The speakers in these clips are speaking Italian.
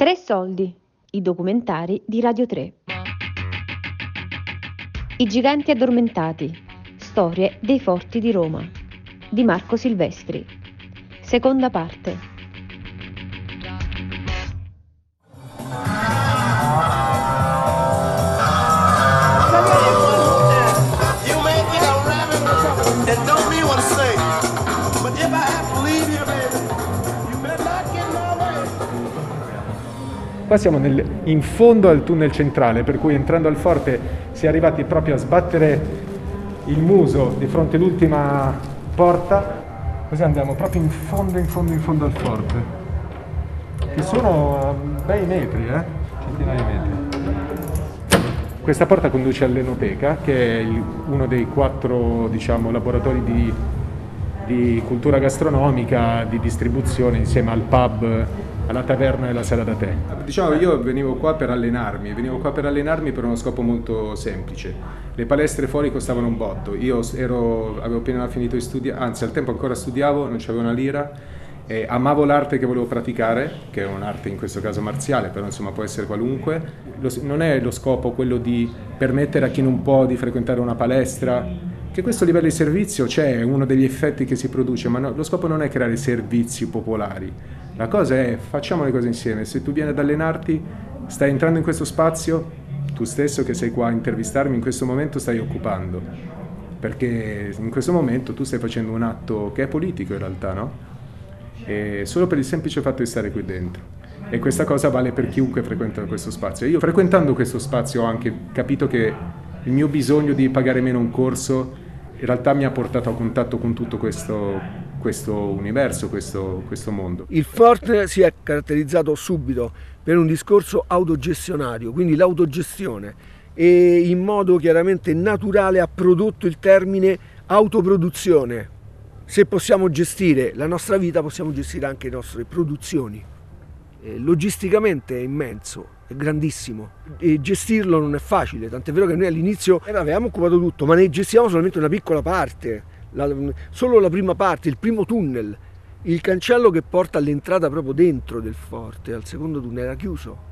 Tre soldi, i documentari di Radio 3. I giganti addormentati, storie dei forti di Roma, di Marco Silvestri. Seconda parte. Qua siamo nel- in fondo al tunnel centrale, per cui entrando al forte si è arrivati proprio a sbattere il muso di fronte all'ultima porta, così andiamo proprio in fondo, in fondo, in fondo al forte, che sono bei metri, eh? centinaia di metri. Questa porta conduce all'Enoteca, che è il- uno dei quattro diciamo, laboratori di, di cultura gastronomica, di distribuzione, insieme al pub, alla taverna e alla sala da tè. Diciamo, io venivo qua per allenarmi, venivo qua per allenarmi per uno scopo molto semplice. Le palestre fuori costavano un botto, io ero- avevo appena finito di studiare, anzi al tempo ancora studiavo, non c'avevo una lira, e amavo l'arte che volevo praticare, che è un'arte in questo caso marziale, però insomma può essere qualunque. Lo- non è lo scopo quello di permettere a chi non può di frequentare una palestra, che questo livello di servizio c'è, è uno degli effetti che si produce, ma no- lo scopo non è creare servizi popolari. La cosa è facciamo le cose insieme, se tu vieni ad allenarti, stai entrando in questo spazio, tu stesso che sei qua a intervistarmi in questo momento stai occupando, perché in questo momento tu stai facendo un atto che è politico in realtà, no? E solo per il semplice fatto di stare qui dentro. E questa cosa vale per chiunque frequenta questo spazio. Io frequentando questo spazio ho anche capito che il mio bisogno di pagare meno un corso in realtà mi ha portato a contatto con tutto questo, questo universo, questo, questo mondo. Il Forte si è caratterizzato subito per un discorso autogestionario, quindi l'autogestione, e in modo chiaramente naturale ha prodotto il termine autoproduzione. Se possiamo gestire la nostra vita, possiamo gestire anche le nostre produzioni. Eh, Logisticamente è immenso, è grandissimo e gestirlo non è facile, tant'è vero che noi all'inizio eh, avevamo occupato tutto, ma ne gestivamo solamente una piccola parte, la- solo la prima parte, il primo tunnel. Il cancello che porta all'entrata proprio dentro del forte, al secondo tunnel, era chiuso.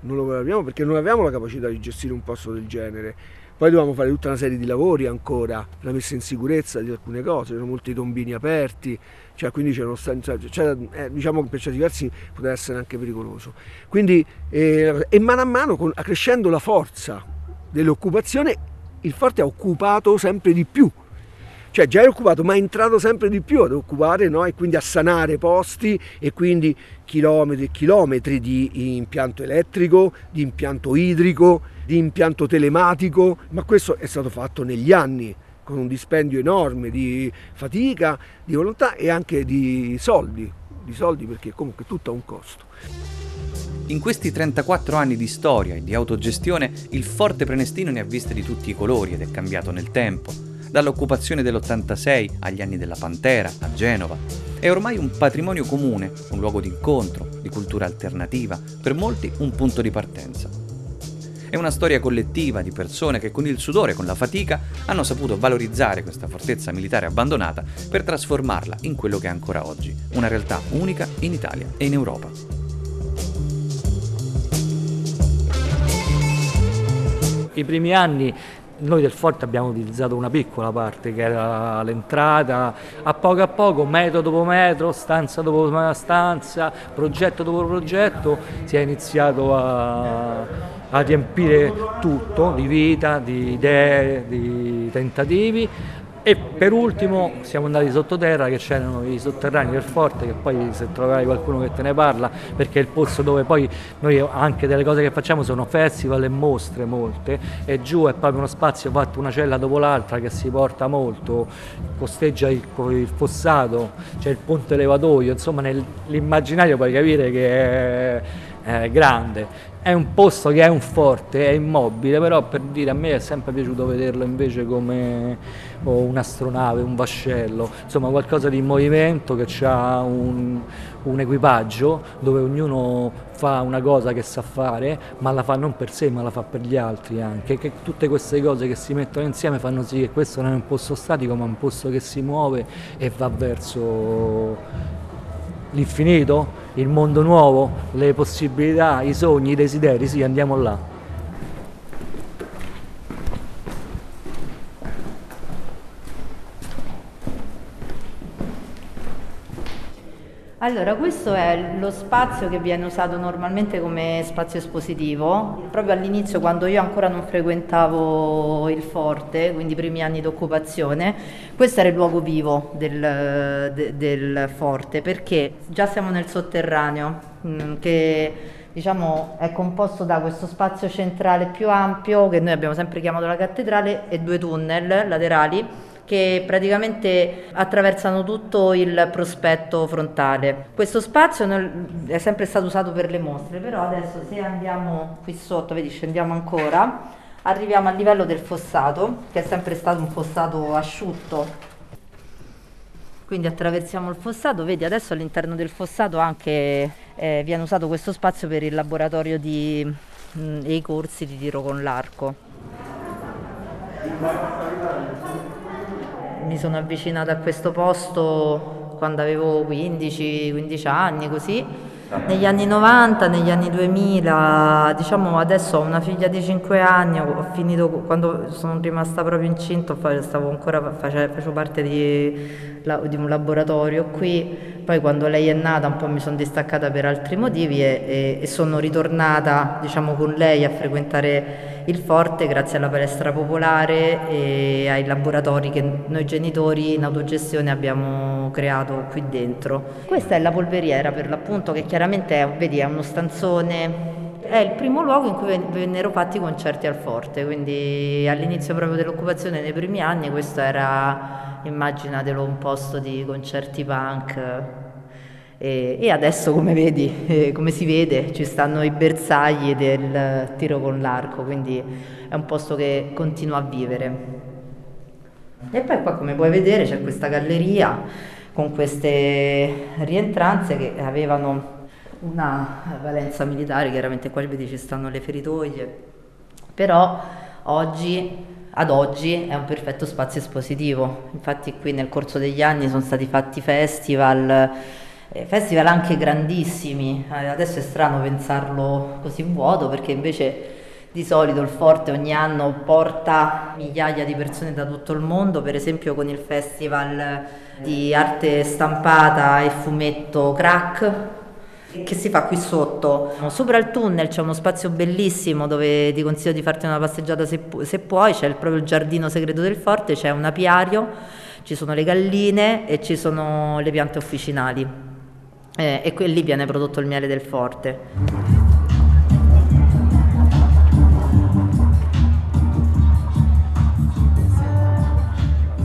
Non lo abbiamo perché non avevamo la capacità di gestire un posto del genere. Poi dovevamo fare tutta una serie di lavori ancora, la messa in sicurezza di alcune cose, c'erano molti tombini aperti, cioè quindi c'erano cioè, eh, diciamo che per certi versi poteva essere anche pericoloso. Quindi, eh, e mano a mano, con- crescendo la forza dell'occupazione, il forte ha occupato sempre di più cioè già è occupato ma è entrato sempre di più ad occupare no? e quindi a sanare posti e quindi chilometri e chilometri di impianto elettrico, di impianto idrico, di impianto telematico, ma questo è stato fatto negli anni con un dispendio enorme di fatica, di volontà e anche di soldi, di soldi perché comunque tutto ha un costo. In questi 34 anni di storia e di autogestione, il Forte Prenestino ne ha viste di tutti i colori ed è cambiato nel tempo. Dall'occupazione dell'86 agli anni della Pantera, a Genova. È ormai un patrimonio comune, un luogo di incontro, di cultura alternativa, per molti un punto di partenza. È una storia collettiva di persone che con il sudore e con la fatica hanno saputo valorizzare questa fortezza militare abbandonata per trasformarla in quello che è ancora oggi, una realtà unica in Italia e in Europa. I primi anni noi del Forte abbiamo utilizzato una piccola parte che era l'entrata, a poco a poco, metro dopo metro, stanza dopo stanza, progetto dopo progetto, si è iniziato a, a riempire tutto di vita, di idee, di tentativi e per ultimo siamo andati sottoterra che c'erano i sotterranei del forte che poi se troverai qualcuno che te ne parla perché è il posto dove poi noi anche delle cose che facciamo sono festival e mostre molte e giù è proprio uno spazio fatto una cella dopo l'altra che si porta molto costeggia il, il fossato c'è il ponte levatoio insomma nell'immaginario puoi capire che è, è grande. È un posto che è un forte, è immobile, però per dire a me è sempre piaciuto vederlo invece come oh, un'astronave, un vascello, insomma qualcosa di movimento che ha un, un, equipaggio dove ognuno fa una cosa che sa fare, ma la fa non per sé, ma la fa per gli altri anche, che tutte queste cose che si mettono insieme fanno sì che questo non è un posto statico, ma un posto che si muove e va verso l'infinito il mondo nuovo, le possibilità, i sogni, i desideri, sì, andiamo là. Allora, questo è lo spazio che viene usato normalmente come spazio espositivo. Proprio all'inizio, quando io ancora non frequentavo il forte, quindi i primi anni d'occupazione, questo era il luogo vivo del, de, del forte, perché già siamo nel sotterraneo, mm, che diciamo, è composto da questo spazio centrale più ampio, che noi abbiamo sempre chiamato la cattedrale, e due tunnel laterali che praticamente attraversano tutto il prospetto frontale. Questo spazio è sempre stato usato per le mostre, però adesso se andiamo qui sotto, vedi scendiamo ancora, arriviamo al livello del fossato, che è sempre stato un fossato asciutto. Quindi attraversiamo il fossato, vedi adesso all'interno del fossato anche eh, viene usato questo spazio per il laboratorio di, mh, e i corsi di tiro con l'arco mi sono avvicinata a questo posto quando avevo 15-15 anni, così. Negli anni 90, negli anni 2000, diciamo adesso ho una figlia di 5 anni, ho finito quando sono rimasta proprio incinta, stavo ancora facevo parte di, di, un laboratorio qui, poi quando lei è nata un po' mi sono distaccata per altri motivi e, e, e sono ritornata diciamo, con lei a frequentare il forte grazie alla palestra popolare e ai laboratori che noi genitori in autogestione abbiamo creato qui dentro. Questa è la polveriera per l'appunto che chiaramente è, vedi, è uno stanzone è il primo luogo in cui vennero fatti i concerti al forte, quindi all'inizio proprio dell'occupazione nei primi anni questo era, immaginatelo, un posto di concerti punk e, e adesso come vedi, eh, come si vede, ci stanno i bersagli del tiro con l'arco, quindi è un posto che continua a vivere. E poi qua come puoi vedere c'è questa galleria con queste rientranze che avevano una valenza militare, chiaramente qua vedi ci stanno le feritoie, però oggi, ad oggi è un perfetto spazio espositivo, infatti qui nel corso degli anni sono stati fatti festival eh, festival anche grandissimi, eh, adesso è strano pensarlo così vuoto perché invece di solito il Forte ogni anno porta migliaia di persone da tutto il mondo, per esempio con il festival di arte stampata e fumetto Crack che si fa qui sotto. Sopra il tunnel c'è uno spazio bellissimo dove ti consiglio di farti una passeggiata se, pu- se puoi, c'è il, proprio giardino segreto del forte, c'è un apiario, ci sono le galline e ci sono le piante officinali eh, e lì viene prodotto il miele del forte.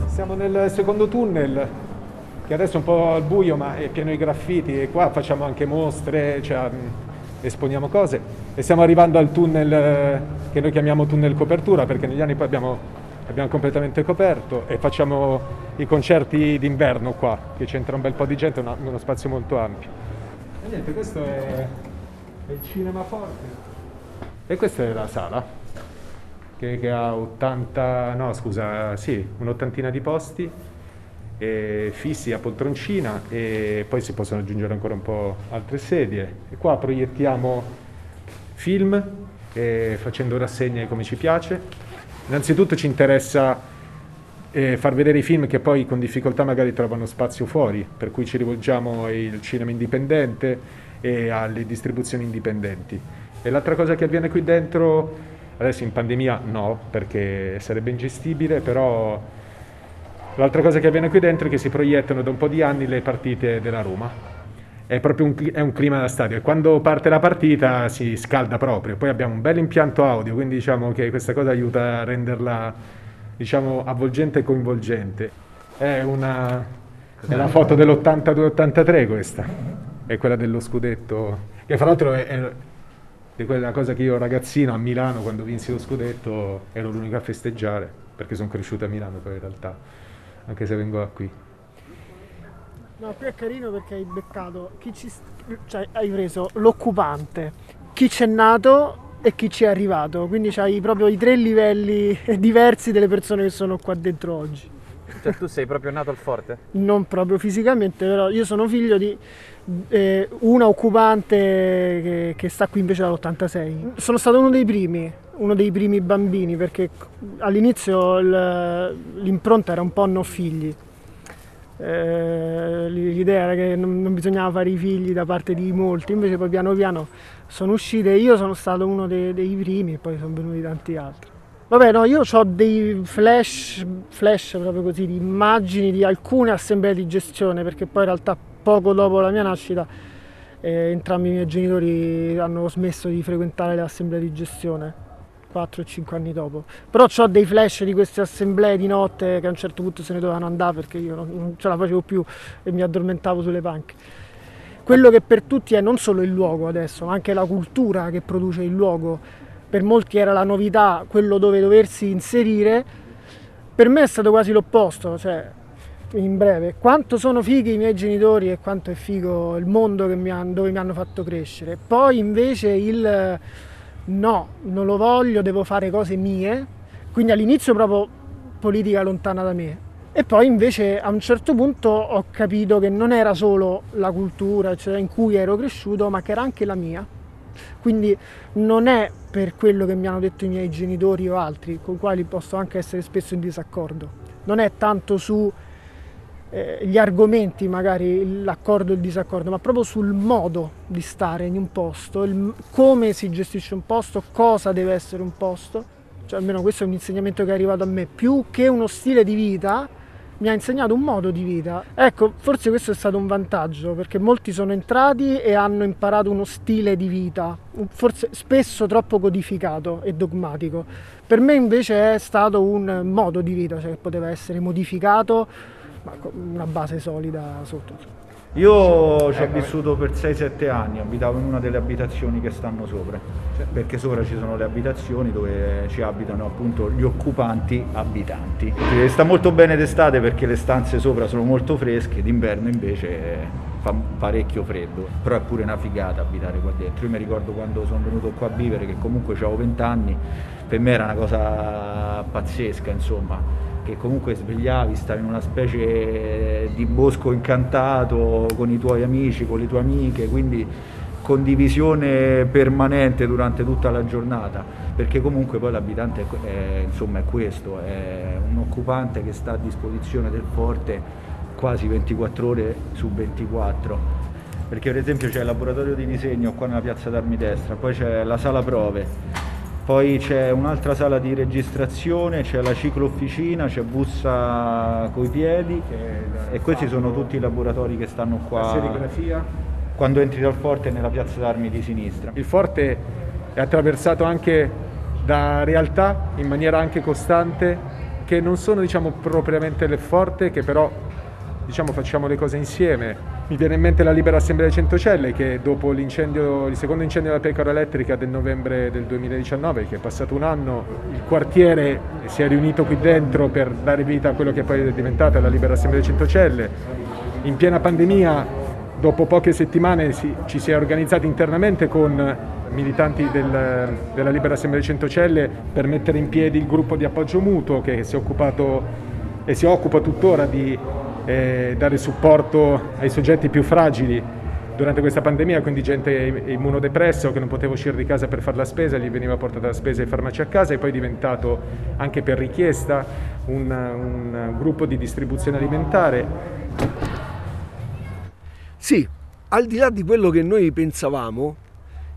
Siamo nel secondo tunnel, che adesso è un po' al buio ma è pieno di graffiti e qua facciamo anche mostre, cioè, esponiamo cose e stiamo arrivando al tunnel eh, che noi chiamiamo tunnel copertura perché negli anni poi abbiamo abbiamo completamente coperto e facciamo i concerti d'inverno qua, che c'entra un bel po' di gente, una, uno spazio molto ampio. E niente, questo è, è, il cinema forte. E questa è la sala, che, che ha 80, no scusa, sì, un'ottantina di posti fissi a poltroncina e poi si possono aggiungere ancora un po' altre sedie. E qua proiettiamo film facendo rassegne come ci piace Innanzitutto ci interessa eh, far vedere i film che poi con difficoltà magari trovano spazio fuori, per cui ci rivolgiamo al cinema indipendente e alle distribuzioni indipendenti. E l'altra cosa che avviene qui dentro, adesso in pandemia no, perché sarebbe ingestibile, però l'altra cosa che avviene qui dentro è che si proiettano da un po' di anni le partite della Roma è proprio un, è un, clima da stadio e quando parte la partita si scalda proprio. Poi abbiamo un bel impianto audio, quindi diciamo che questa cosa aiuta a renderla diciamo, avvolgente e coinvolgente. È una, è la foto dell'82-83 questa, è quella dello scudetto, che fra l'altro è, è, è quella cosa che io ragazzino a Milano quando vinsi lo scudetto ero l'unico a festeggiare, perché sono cresciuto a Milano poi in realtà, anche se vengo da qui. No, qui è carino perché hai beccato chi ci cioè hai preso l'occupante, chi c'è nato e chi ci è arrivato, quindi hai proprio i tre livelli diversi delle persone che sono qua dentro oggi. Cioè tu sei proprio nato al forte? Non proprio fisicamente, però io sono figlio di eh, una occupante che, che sta qui invece dall'86. Sono stato uno dei primi, uno dei primi bambini, perché all'inizio l'impronta era un po' no figli. Eh, l'idea era che non, non, bisognava fare i figli da parte di molti, invece poi piano piano sono uscite, io sono stato uno dei, dei primi e poi sono venuti tanti altri. Vabbè, no, io ho dei flash, flash proprio così, di immagini di alcune assemblee di gestione, perché poi in realtà poco dopo la mia nascita eh, entrambi i miei genitori hanno smesso di frequentare le assemblee di gestione, 4 o 5 anni dopo. Però ho dei flash di queste assemblee di notte che a un certo punto se ne dovevano andare perché io non, non ce la facevo più e mi addormentavo sulle panche. Quello che per tutti è non solo il luogo adesso, ma anche la cultura che produce il luogo per molti era la novità, quello dove doversi inserire, per me è stato quasi l'opposto, cioè in breve, quanto sono fighi i miei genitori e quanto è figo il mondo mi hanno, dove mi hanno fatto crescere. Poi invece il no, non lo voglio, devo fare cose mie, quindi all'inizio proprio politica lontana da me. E poi invece a un certo punto ho capito che non era solo la cultura cioè, in cui ero cresciuto, ma che era anche la mia. Quindi non è per quello che mi hanno detto i miei genitori o altri, con i quali posso anche essere spesso in disaccordo. Non è tanto su eh, gli argomenti, magari l'accordo e il disaccordo, ma proprio sul modo di stare in un posto, il, come si gestisce un posto, cosa deve essere un posto. Cioè, almeno questo è un insegnamento che è arrivato a me, più che uno stile di vita, mi ha insegnato un modo di vita. Ecco, forse questo è stato un vantaggio, perché molti sono entrati e hanno imparato uno stile di vita, forse spesso troppo codificato e dogmatico. Per me invece è stato un modo di vita, cioè che poteva essere modificato, ma con una base solida sotto. Io ci ho vissuto per 6-7 anni, abitavo in una delle abitazioni che stanno sopra, perché sopra ci sono le abitazioni dove ci abitano appunto gli occupanti abitanti. E sta molto bene d'estate perché le stanze sopra sono molto fresche, d'inverno invece fa parecchio freddo, però è pure una figata abitare qua dentro. Io mi ricordo quando sono venuto qua a vivere che comunque avevo 20 anni, per me era una cosa pazzesca insomma che comunque svegliavi, stavi in una specie di bosco incantato con i tuoi amici, con le tue amiche, quindi condivisione permanente durante tutta la giornata, perché comunque poi l'abitante è, insomma, è questo, è un occupante che sta a disposizione del forte quasi 24 ore su 24 perché per esempio c'è il laboratorio di disegno qua nella piazza d'Armi Destra, poi c'è la sala prove, poi c'è un'altra sala di registrazione, c'è la ciclo-officina, c'è bussa coi piedi e questi sono tutti i laboratori che stanno qua. La serigrafia? Quando entri dal forte nella piazza d'armi di sinistra. Il forte è attraversato anche da realtà in maniera anche costante che non sono diciamo propriamente le forte, che però diciamo facciamo le cose insieme mi viene in mente la Libera Assemblea di Centocelle che dopo il secondo incendio della pecora elettrica del novembre del 2019, che è passato un anno, il quartiere si è riunito qui dentro per dare vita a quello che poi è diventata la Libera Assemblea di Centocelle. In piena pandemia, dopo poche settimane, ci si è organizzati internamente con militanti del, della Libera Assemblea Centocelle per mettere in piedi il gruppo di appoggio mutuo che si è occupato e si occupa tuttora di eh, dare supporto ai soggetti più fragili durante questa pandemia, quindi gente immunodepresso che non poteva uscire di casa per fare la spesa, gli veniva portata la spesa e farmaci a casa e poi è diventato anche per richiesta un, un gruppo di distribuzione alimentare. Sì, al di là di quello che noi pensavamo,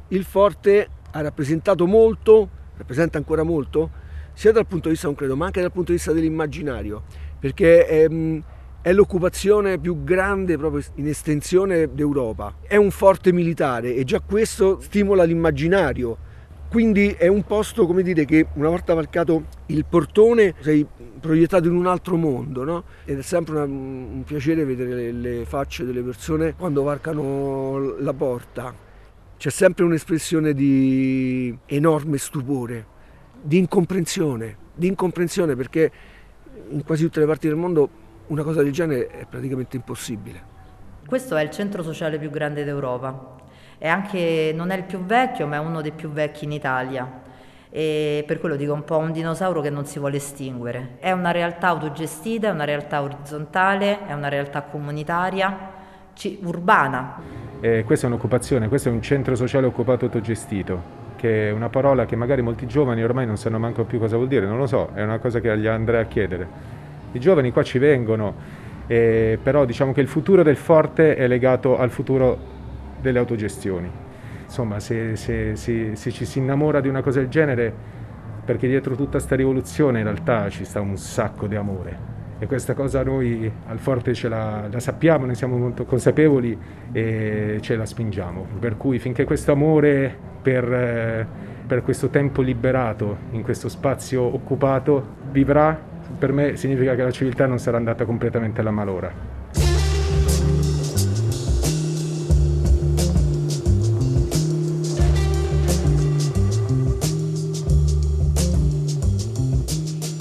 il Forte ha rappresentato molto, rappresenta ancora molto, sia dal punto di vista concreto ma anche dal punto di vista dell'immaginario, perché ehm, è l'occupazione più grande proprio in estensione d'Europa. È un forte militare e già questo stimola l'immaginario. Quindi è un posto, come dire, che una volta varcato il portone sei proiettato in un altro mondo, no? Ed è sempre una, un piacere vedere le, le facce delle persone quando varcano la porta. C'è sempre un'espressione di enorme stupore, di incomprensione, di incomprensione perché in quasi tutte le parti del mondo una cosa del genere è praticamente impossibile. Questo è il centro sociale più grande d'Europa. È anche, non è il più vecchio, ma è uno dei più vecchi in Italia. e per quello dico un po' un dinosauro che non si vuole estinguere. È una realtà autogestita, è una realtà orizzontale, è una realtà comunitaria, urbana. Eh, questa è un'occupazione, questo è un centro sociale occupato autogestito che è una parola che magari molti giovani ormai non sanno manco più cosa vuol dire, non lo so, è una cosa che gli andrei a chiedere. I giovani qua ci vengono, eh, però diciamo che il futuro del forte è legato al futuro delle autogestioni. Insomma, se, se, se, se ci si innamora di una cosa del genere, perché dietro tutta questa rivoluzione in realtà ci sta un sacco di amore e questa cosa noi al Forte ce la, la, sappiamo, ne siamo molto consapevoli e ce la spingiamo. Per cui finché questo amore per, eh, per questo tempo liberato, in questo spazio occupato, vivrà, per me significa che la civiltà non sarà andata completamente alla malora.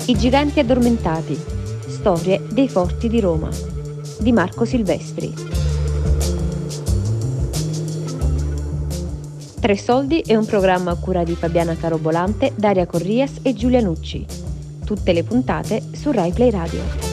I giganti addormentati Storie dei forti di Roma di Marco Silvestri. Tre soldi è un programma a cura di Fabiana Carobolante, Daria Corrias e Giulia Nucci. Tutte le puntate su Rai Play Radio.